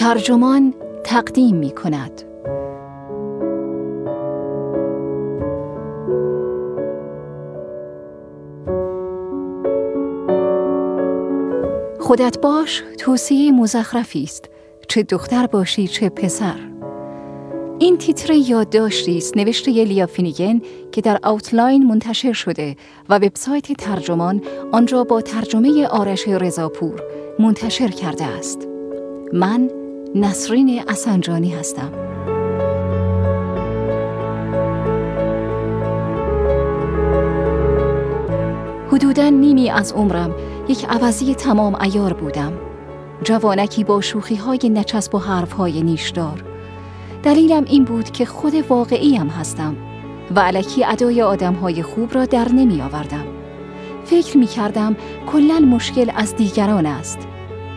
ترجمان تقدیم می کند. خودت باش توصیه مزخرفی است. چه دختر باشی چه پسر. این تیتر یادداشتی است نوشته لیا فینیگن که در آوتلاین منتشر شده و وبسایت ترجمان آن را با ترجمه آرش رضاپور منتشر کرده است. من نسرین اسنجانی هستم. حدودا نیمی از عمرم یک عوضی تمام ایار بودم. جوانکی با شوخی های نچسب و حرف های نیشدار. دلیلم این بود که خود واقعیم هستم و علکی ادای آدم های خوب را در نمی آوردم فکر می کردم کلن مشکل از دیگران است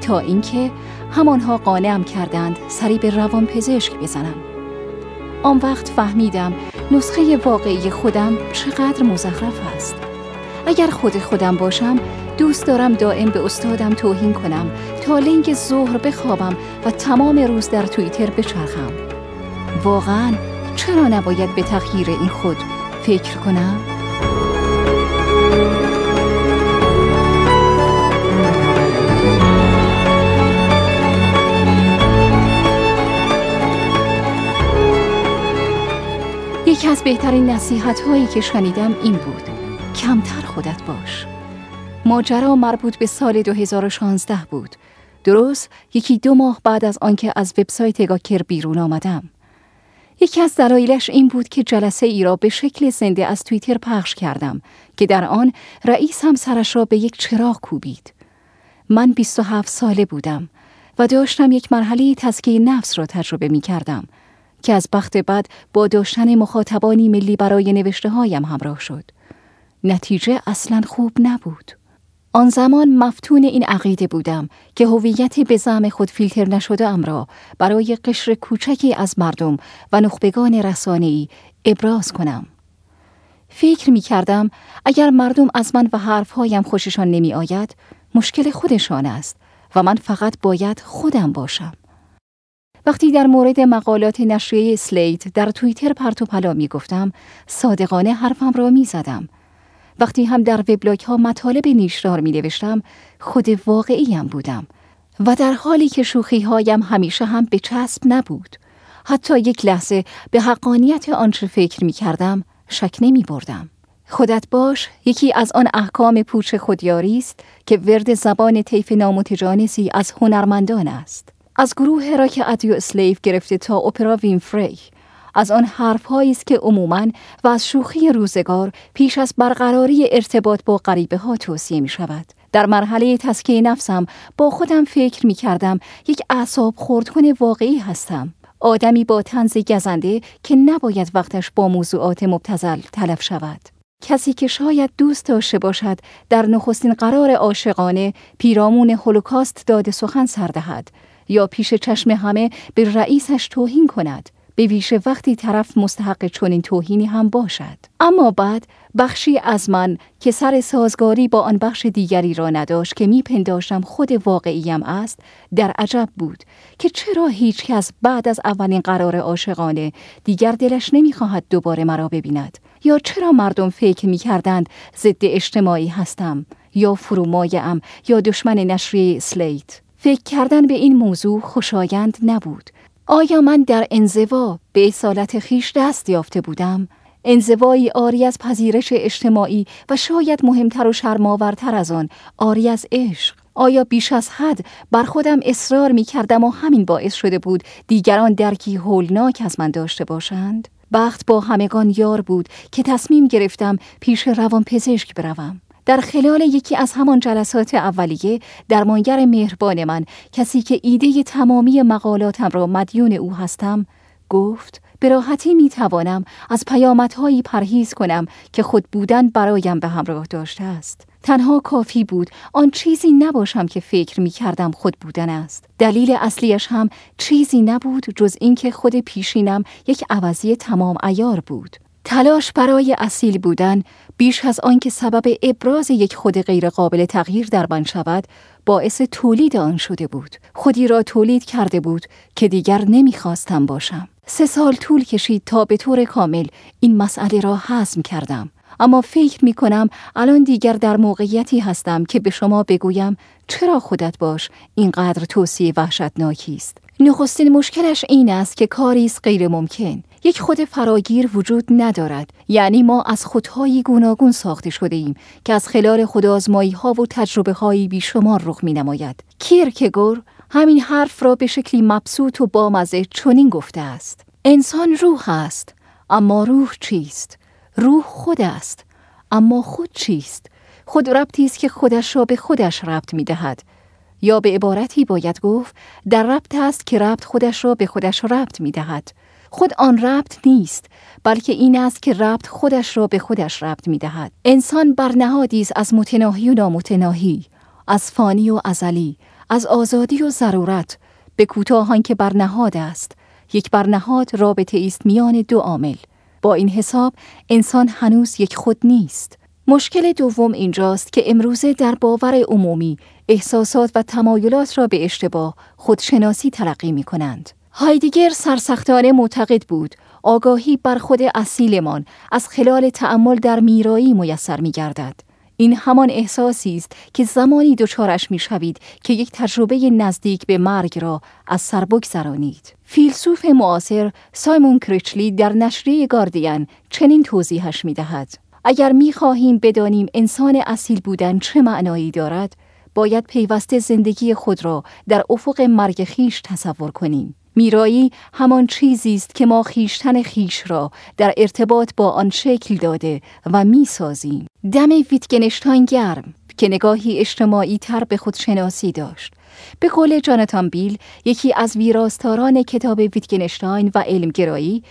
تا اینکه همانها قانعم کردند سری به روان پزشک بزنم. آن وقت فهمیدم نسخه واقعی خودم چقدر مزخرف است. اگر خود خودم باشم دوست دارم دائم به استادم توهین کنم تا لنگ ظهر بخوابم و تمام روز در توییتر بچرخم. واقعا چرا نباید به تغییر این خود فکر کنم؟ یکی از بهترین نصیحت هایی که شنیدم این بود. کمتر خودت باش. ماجرا مربوط به سال 2016 بود. درست یکی دو ماه بعد از آنکه از وبسایت گاکر بیرون آمدم. یکی از دلایلش این بود که جلسه ای را به شکل زنده از توییتر پخش کردم که در آن رئیس هم سرش را به یک چراغ کوبید. من 27 ساله بودم و داشتم یک مرحله تسکیه نفس را تجربه می کردم که از بخت بعد با داشتن مخاطبانی ملی برای نوشته هایم همراه شد. نتیجه اصلا خوب نبود. آن زمان مفتون این عقیده بودم که هویت به زعم خود فیلتر نشده ام را برای قشر کوچکی از مردم و نخبگان رسانه‌ای ابراز کنم. فکر می کردم اگر مردم از من و حرفهایم خوششان نمی آید مشکل خودشان است و من فقط باید خودم باشم. وقتی در مورد مقالات نشریه سلیت در توییتر پرت و پلا می گفتم صادقانه حرفم را می زدم. وقتی هم در وبلاگ ها مطالب نیشدار می نوشتم خود واقعیم بودم و در حالی که شوخی هایم همیشه هم به چسب نبود حتی یک لحظه به حقانیت آنچه فکر می کردم شک نمی بردم. خودت باش یکی از آن احکام پوچ خودیاری است که ورد زبان طیف نامتجانسی از هنرمندان است. از گروه راک ادیو اسلیف گرفته تا اپرا وینفری از آن حرف است که عموماً و از شوخی روزگار پیش از برقراری ارتباط با غریبه ها توصیه می شود. در مرحله تسکیه نفسم با خودم فکر می کردم یک اعصاب خردکن واقعی هستم. آدمی با تنز گزنده که نباید وقتش با موضوعات مبتزل تلف شود. کسی که شاید دوست داشته باشد در نخستین قرار عاشقانه پیرامون هولوکاست داده سخن سردهد یا پیش چشم همه به رئیسش توهین کند. به ویژه وقتی طرف مستحق چنین توهینی هم باشد. اما بعد بخشی از من که سر سازگاری با آن بخش دیگری را نداشت که میپنداشتم خود واقعیم است در عجب بود که چرا هیچ کس بعد از اولین قرار عاشقانه دیگر دلش نمی‌خواهد دوباره مرا ببیند؟ یا چرا مردم فکر می‌کردند ضد اجتماعی هستم؟ یا فرومایم یا دشمن نشریه سلیت؟ فکر کردن به این موضوع خوشایند نبود. آیا من در انزوا به اصالت خیش دست یافته بودم؟ انزوایی آری از پذیرش اجتماعی و شاید مهمتر و شرماورتر از آن آری از عشق. آیا بیش از حد بر خودم اصرار می کردم و همین باعث شده بود دیگران درکی هولناک از من داشته باشند؟ بخت با همگان یار بود که تصمیم گرفتم پیش روان پزشک بروم. در خلال یکی از همان جلسات اولیه درمانگر مهربان من کسی که ایده تمامی مقالاتم را مدیون او هستم گفت به راحتی می توانم از پیامدهایی پرهیز کنم که خود بودن برایم به همراه داشته است. تنها کافی بود آن چیزی نباشم که فکر می کردم خود بودن است. دلیل اصلیش هم چیزی نبود جز اینکه خود پیشینم یک عوضی تمام ایار بود. تلاش برای اصیل بودن بیش از آنکه سبب ابراز یک خود غیرقابل تغییر در من شود باعث تولید آن شده بود. خودی را تولید کرده بود که دیگر نمی‌خواستم باشم. سه سال طول کشید تا به طور کامل این مسئله را حزم کردم. اما فکر می کنم الان دیگر در موقعیتی هستم که به شما بگویم چرا خودت باش اینقدر توصیه وحشتناکی است. نخستین مشکلش این است که کاری است غیر ممکن. یک خود فراگیر وجود ندارد. یعنی ما از خودهایی گوناگون ساخته شده ایم که از خلال خودآزمایی ها و تجربه هایی بیشمار رخ می نماید کیرکگور همین حرف را به شکلی مبسوط و بامزه چنین گفته است. انسان روح است اما روح چیست؟ روح خود است اما خود چیست؟ خود ربطی است که خودش را به خودش ربط می دهد یا به عبارتی باید گفت در ربط است که ربط خودش را به خودش ربط می دهد خود آن ربط نیست بلکه این است که ربط خودش را به خودش ربط می دهد انسان برنهادی است از متناهی و نامتناهی از فانی و ازلی از آزادی و ضرورت. به کوتاهان که برنهاد است یک برنهاد رابطه است میان دو عامل. با این حساب انسان هنوز یک خود نیست. مشکل دوم اینجاست که امروزه در باور عمومی احساسات و تمایلات را به اشتباه خودشناسی تلقی می کنند. هایدیگر سرسختانه معتقد بود آگاهی بر خود اصیلمان از خلال تأمل در میرایی میسر می گردد. این همان احساسی است که زمانی دچارش می‌شوید که یک تجربه نزدیک به مرگ را از سر بگذرانید. فیلسوف معاصر سایمون کریچلی در نشریه گاردین چنین توضیحش می دهد. اگر می خواهیم بدانیم انسان اصیل بودن چه معنایی دارد، باید پیوسته زندگی خود را در افق مرگ خیش تصور کنیم. میرایی همان چیزی است که ما خیشتن خیش را در ارتباط با آن شکل داده و می‌سازیم. دم ویتگنشتاین گرم که نگاهی اجتماعی تر به خودشناسی داشت. به قول جاناتان بیل یکی از ویراستاران کتاب ویتگنشتاین و علمگرایی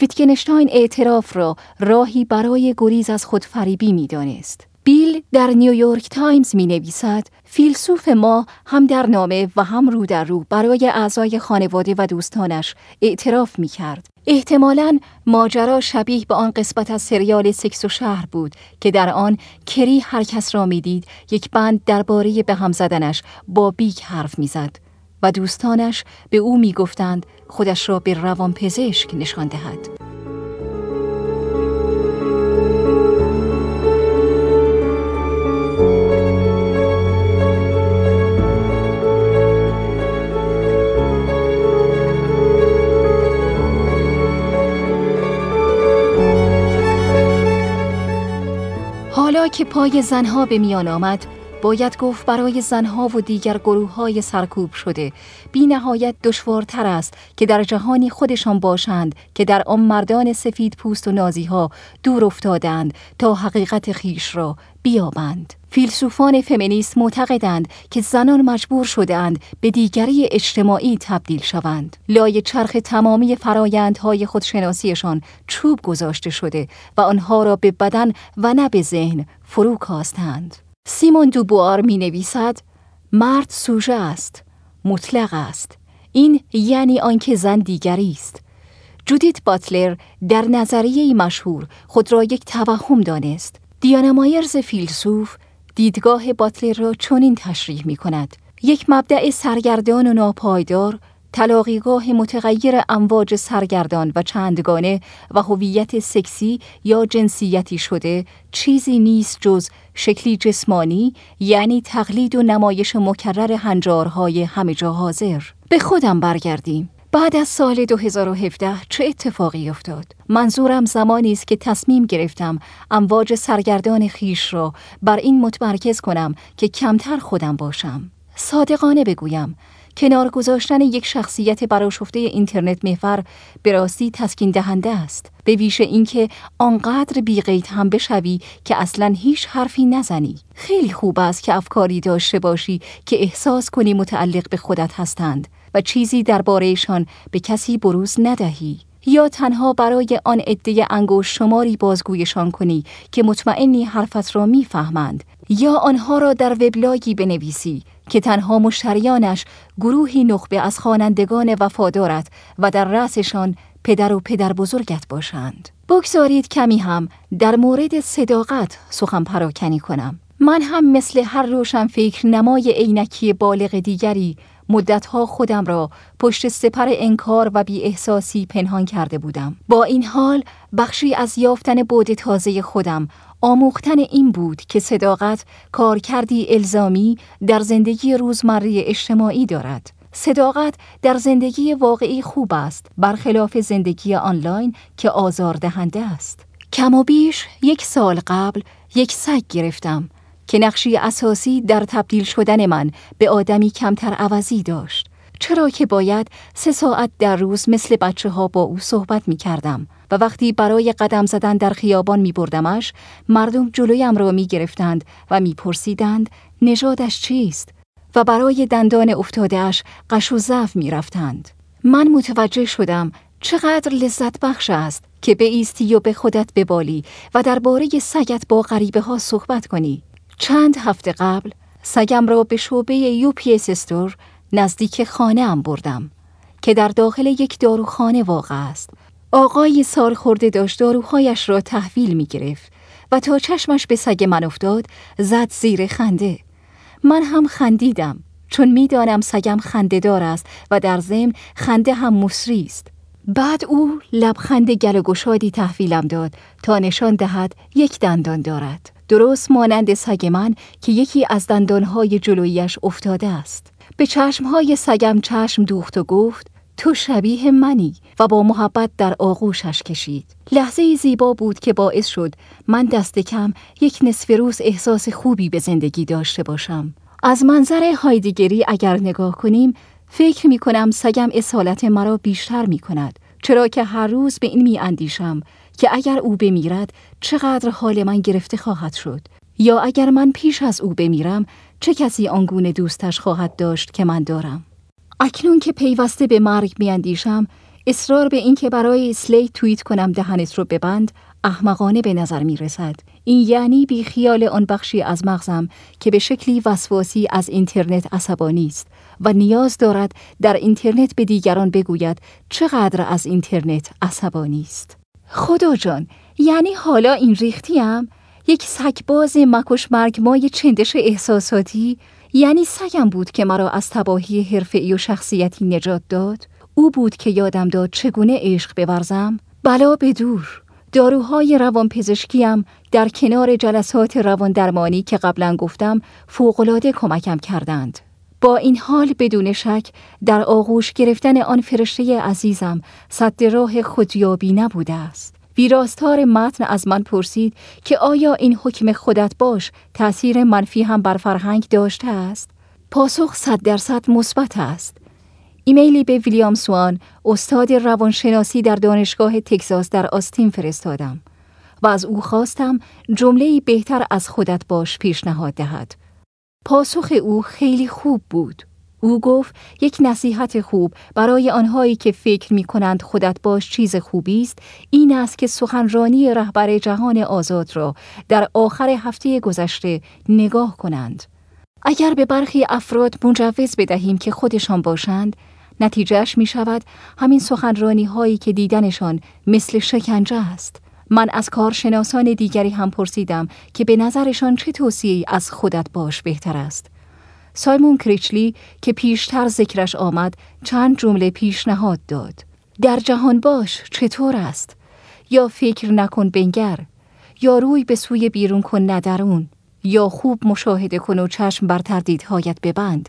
ویتگنشتاین اعتراف را راهی برای گریز از خودفریبی می‌دانست. بیل در نیویورک تایمز می نویسد فیلسوف ما هم در نامه و هم رو در رو برای اعضای خانواده و دوستانش اعتراف می کرد. احتمالا ماجرا شبیه به آن قسمت از سریال سکس و شهر بود که در آن کری هر کس را می‌دید یک بند درباره به هم زدنش با بیگ حرف می‌زد و دوستانش به او می‌گفتند خودش را به روانپزشک نشان دهد. که پای زنها به میان آمد باید گفت برای زنها و دیگر گروه های سرکوب شده بی نهایت دشوارتر است که در جهانی خودشان باشند که در آن مردان سفید پوست و نازی ها دور افتادند تا حقیقت خیش را بیابند. فیلسوفان فمینیست معتقدند که زنان مجبور شدهاند به دیگری اجتماعی تبدیل شوند. لای چرخ تمامی فرایندهای خودشناسیشان چوب گذاشته شده و آنها را به بدن و نه به ذهن فرو کاستند. سیمون دوبوار می نویسد مرد سوژه است مطلق است. این یعنی آنکه زن دیگری است. جودیت باتلر در نظریه مشهور خود را یک توهم دانست. دیانا مایرز فیلسوف دیدگاه باتلر را چنین تشریح می کند یک مبدع سرگردان و ناپایدار تلاقیگاه متغیر امواج سرگردان و چندگانه و هویت سکسی یا جنسیتی شده چیزی نیست جز شکلی جسمانی یعنی تقلید و نمایش مکرر هنجارهای همه جا حاضر به خودم برگردیم بعد از سال 2017 چه اتفاقی افتاد؟ منظورم زمانی است که تصمیم گرفتم امواج سرگردان خیش را بر این متمرکز کنم که کمتر خودم باشم. صادقانه بگویم کنار گذاشتن یک شخصیت براشفته اینترنت محور به راستی تسکین دهنده است. به ویژه اینکه آنقدر بیقید هم بشوی که اصلا هیچ حرفی نزنی. خیلی خوب است که افکاری داشته باشی که احساس کنی متعلق به خودت هستند و چیزی دربارهشان به کسی بروز ندهی. یا تنها برای آن عده انگوش شماری بازگویشان کنی که مطمئنی حرفت را می‌فهمند. یا آنها را در وبلاگی بنویسی که تنها مشتریانش گروهی نخبه از خوانندگان وفادارت و در رأسشان پدر و پدر بزرگت باشند. بگذارید کمی هم در مورد صداقت سخن پراکنی کنم. من هم مثل هر روشن فکر نمای عینکی بالغ دیگری مدتها خودم را پشت سپر انکار و بی احساسی پنهان کرده بودم. با این حال بخشی از یافتن بود تازه خودم آموختن این بود که صداقت کارکردی الزامی در زندگی روزمره اجتماعی دارد. صداقت در زندگی واقعی خوب است برخلاف زندگی آنلاین که آزاردهنده است. کم و بیش یک سال قبل یک سگ گرفتم که نقشی اساسی در تبدیل شدن من به آدمی کمتر عوضی داشت. چرا که باید سه ساعت در روز مثل بچه ها با او صحبت می کردم و وقتی برای قدم زدن در خیابان می بردمش مردم جلویم را می گرفتند و می پرسیدند نژادش چیست و برای دندان افتادهش قش و ضعف می رفتند. من متوجه شدم چقدر لذت بخش است که به ایستی و به خودت ببالی و درباره سگت با غریبه ها صحبت کنی. چند هفته قبل سگم را به شعبه یو پی استور نزدیک خانه ام بردم که در داخل یک داروخانه واقع است. آقای سال خورده داشت داروهایش را تحویل می گرفت و تا چشمش به سگ من افتاد زد زیر خنده. من هم خندیدم چون می‌دانم سگم خنده دار است و در ضمن خنده هم مصری است. بعد او لبخند گل گشادی تحویلم داد تا نشان دهد یک دندان دارد. درست مانند سگ من که یکی از دندانهای جلویش افتاده است. به چشمهای سگم چشم دوخت و گفت تو شبیه منی و با محبت در آغوشش کشید. لحظه زیبا بود که باعث شد من دست کم یک نصف روز احساس خوبی به زندگی داشته باشم. از منظر هایدگری اگر نگاه کنیم فکر می کنم سگم اصالت مرا بیشتر می کند چرا که هر روز به این می اندیشم که اگر او بمیرد چقدر حال من گرفته خواهد شد یا اگر من پیش از او بمیرم چه کسی آنگونه دوستش خواهد داشت که من دارم اکنون که پیوسته به مرگ میاندیشم اصرار به اینکه برای اسلی توییت کنم دهنت رو ببند احمقانه به نظر می رسد. این یعنی بی خیال آن بخشی از مغزم که به شکلی وسواسی از اینترنت عصبانی است و نیاز دارد در اینترنت به دیگران بگوید چقدر از اینترنت عصبانی است. خدا جان یعنی حالا این ریختیم یک سگباز مکش مرگ مای چندش احساساتی یعنی سگم بود که مرا از تباهی حرفه‌ای و شخصیتی نجات داد او بود که یادم داد چگونه عشق بورزم بلا به دور داروهای روان پزشکیم در کنار جلسات روان درمانی که قبلا گفتم فوقلاده کمکم کردند. با این حال بدون شک در آغوش گرفتن آن فرشته عزیزم صد راه خودیابی نبوده است. ویراستار متن از من پرسید که آیا این حکم خودت باش تأثیر منفی هم بر فرهنگ داشته است؟ پاسخ صد درصد مثبت است. ایمیلی به ویلیام سوان استاد روانشناسی در دانشگاه تکساس در آستین فرستادم و از او خواستم جمله بهتر از خودت باش پیشنهاد دهد. پاسخ او خیلی خوب بود. او گفت یک نصیحت خوب برای آنهایی که فکر می کنند خودت باش چیز خوبی است این است که سخنرانی رهبر جهان آزاد را در آخر هفته گذشته نگاه کنند. اگر به برخی افراد مجوز بدهیم که خودشان باشند نتیجهش می شود همین سخنرانی هایی که دیدنشان مثل شکنجه است. من از کارشناسان دیگری هم پرسیدم که به نظرشان چه توصیه‌ای از خودت باش بهتر است. سایمون کریچلی که پیشتر ذکرش آمد چند جمله پیشنهاد داد. در جهان باش چطور است؟ یا فکر نکن بنگر یا روی به سوی بیرون کن ندرون یا خوب مشاهده کن و چشم بر تردیدهایت ببند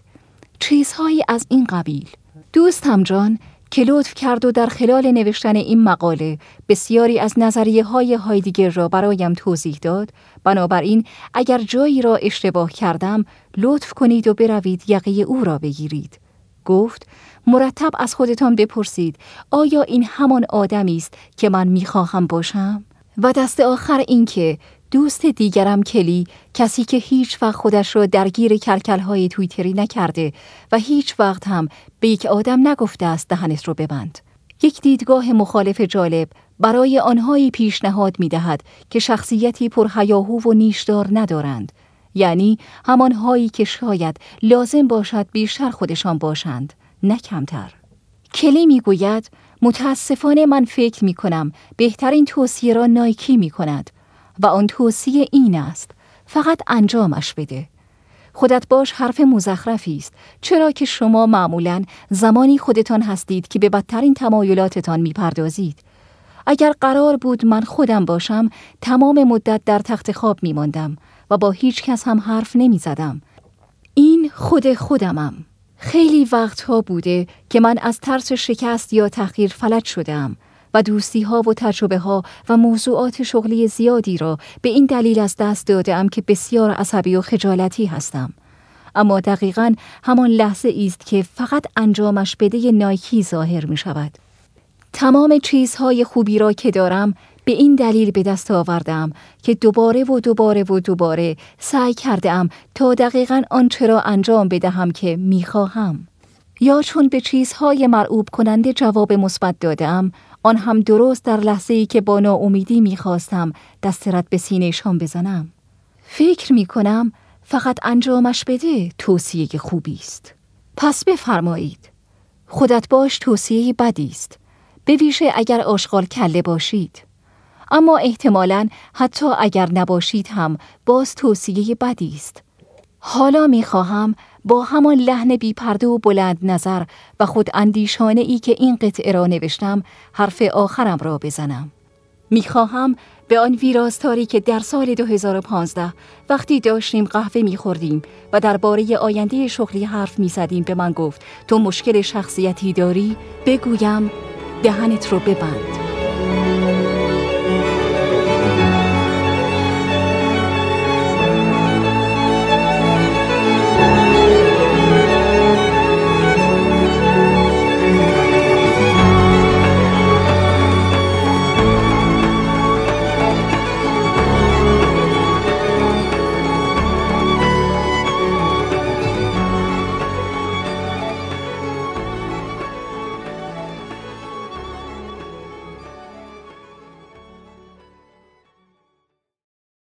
چیزهایی از این قبیل دوستم جان که لطف کرد و در خلال نوشتن این مقاله بسیاری از نظریه های هایدیگر را برایم توضیح داد. بنابراین اگر جایی را اشتباه کردم لطف کنید و بروید یقه او را بگیرید. گفت مرتب از خودتان بپرسید آیا این همان آدمی است که من می‌خواهم باشم؟ و دست آخر اینکه دوست دیگرم کلی کسی که هیچ وقت خودش را درگیر کلکلهای تویتری نکرده و هیچ وقت هم به یک آدم نگفته است دهنت رو ببند. یک دیدگاه مخالف جالب برای آنهایی پیشنهاد می دهد که شخصیتی پرهیاهو و نیشدار ندارند. یعنی همانهایی که شاید لازم باشد بیشتر خودشان باشند، نه کمتر. کلی می‌گوید متاسفانه من فکر می کنم بهترین توصیه را نایکی می کند و آن توصیه این است. فقط انجامش بده. خودت باش حرف مزخرفی است. چرا که شما معمولا زمانی خودتان هستید که به بدترین تمایلاتتان می‌پردازید. اگر قرار بود من خودم باشم تمام مدت در تخت خواب میماندم و با هیچ کس هم حرف نمی زدم. این خود خودمم. خیلی وقتها بوده که من از ترس شکست یا تغییر فلج شدم دوستی ها و تجربه ها و موضوعات شغلی زیادی را به این دلیل از دست دادم که بسیار عصبی و خجالتی هستم. اما دقیقا همان لحظه است که فقط انجامش بده نایکی ظاهر می شود. تمام چیزهای خوبی را که دارم به این دلیل به دست آوردم که دوباره و دوباره و دوباره سعی کردم تا دقیقا آنچه را انجام بدهم که می‌خواهم. یا چون به چیزهای مرعوب کننده جواب مثبت دادم آن هم درست در لحظه ای که با ناامیدی می‌خواستم دست رد به سینهشان بزنم. فکر می کنم فقط انجامش بده توصیه خوبی است. پس بفرمایید. خودت باش توصیه بدی است. به ویژه اگر آشغال کله باشید. اما احتمالا حتی اگر نباشید هم باز توصیه بدی است. حالا می خواهم با همان لحن بی پرده و بلند نظر و خود اندیشانه ای که این قطعه را نوشتم حرف آخرم را بزنم. می خواهم به آن ویراستاری که در سال 2015 وقتی داشتیم قهوه می خوردیم و درباره آینده شغلی حرف می زدیم به من گفت تو مشکل شخصیتی داری بگویم دهنت رو ببند.